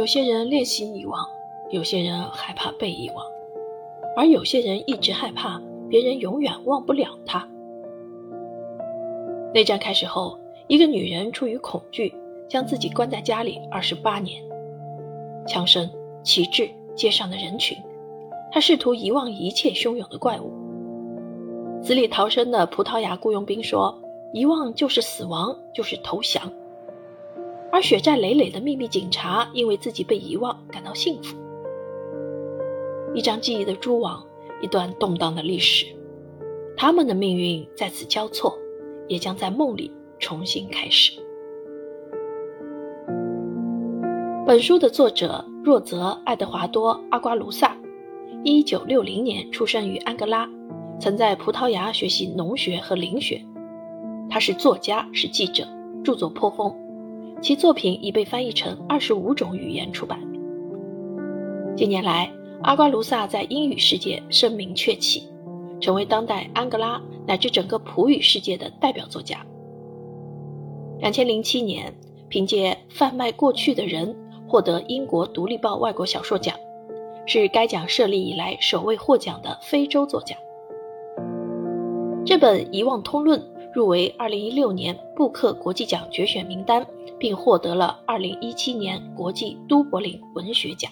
有些人练习遗忘，有些人害怕被遗忘，而有些人一直害怕别人永远忘不了他。内战开始后，一个女人出于恐惧，将自己关在家里二十八年。枪声、旗帜、街上的人群，她试图遗忘一切汹涌的怪物。死里逃生的葡萄牙雇佣兵说：“遗忘就是死亡，就是投降。”而血债累累的秘密警察因为自己被遗忘感到幸福。一张记忆的蛛网，一段动荡的历史，他们的命运在此交错，也将在梦里重新开始。本书的作者若泽·爱德华多·阿瓜卢萨，一九六零年出生于安哥拉，曾在葡萄牙学习农学和林学。他是作家，是记者，著作颇丰。其作品已被翻译成二十五种语言出版。近年来，阿瓜卢萨在英语世界声名鹊起，成为当代安哥拉乃至整个葡语世界的代表作家。两千零七年，凭借《贩卖过去的人》获得英国《独立报》外国小说奖，是该奖设立以来首位获奖的非洲作家。这本《遗忘通论》。入围2016年布克国际奖决选名单，并获得了2017年国际都柏林文学奖。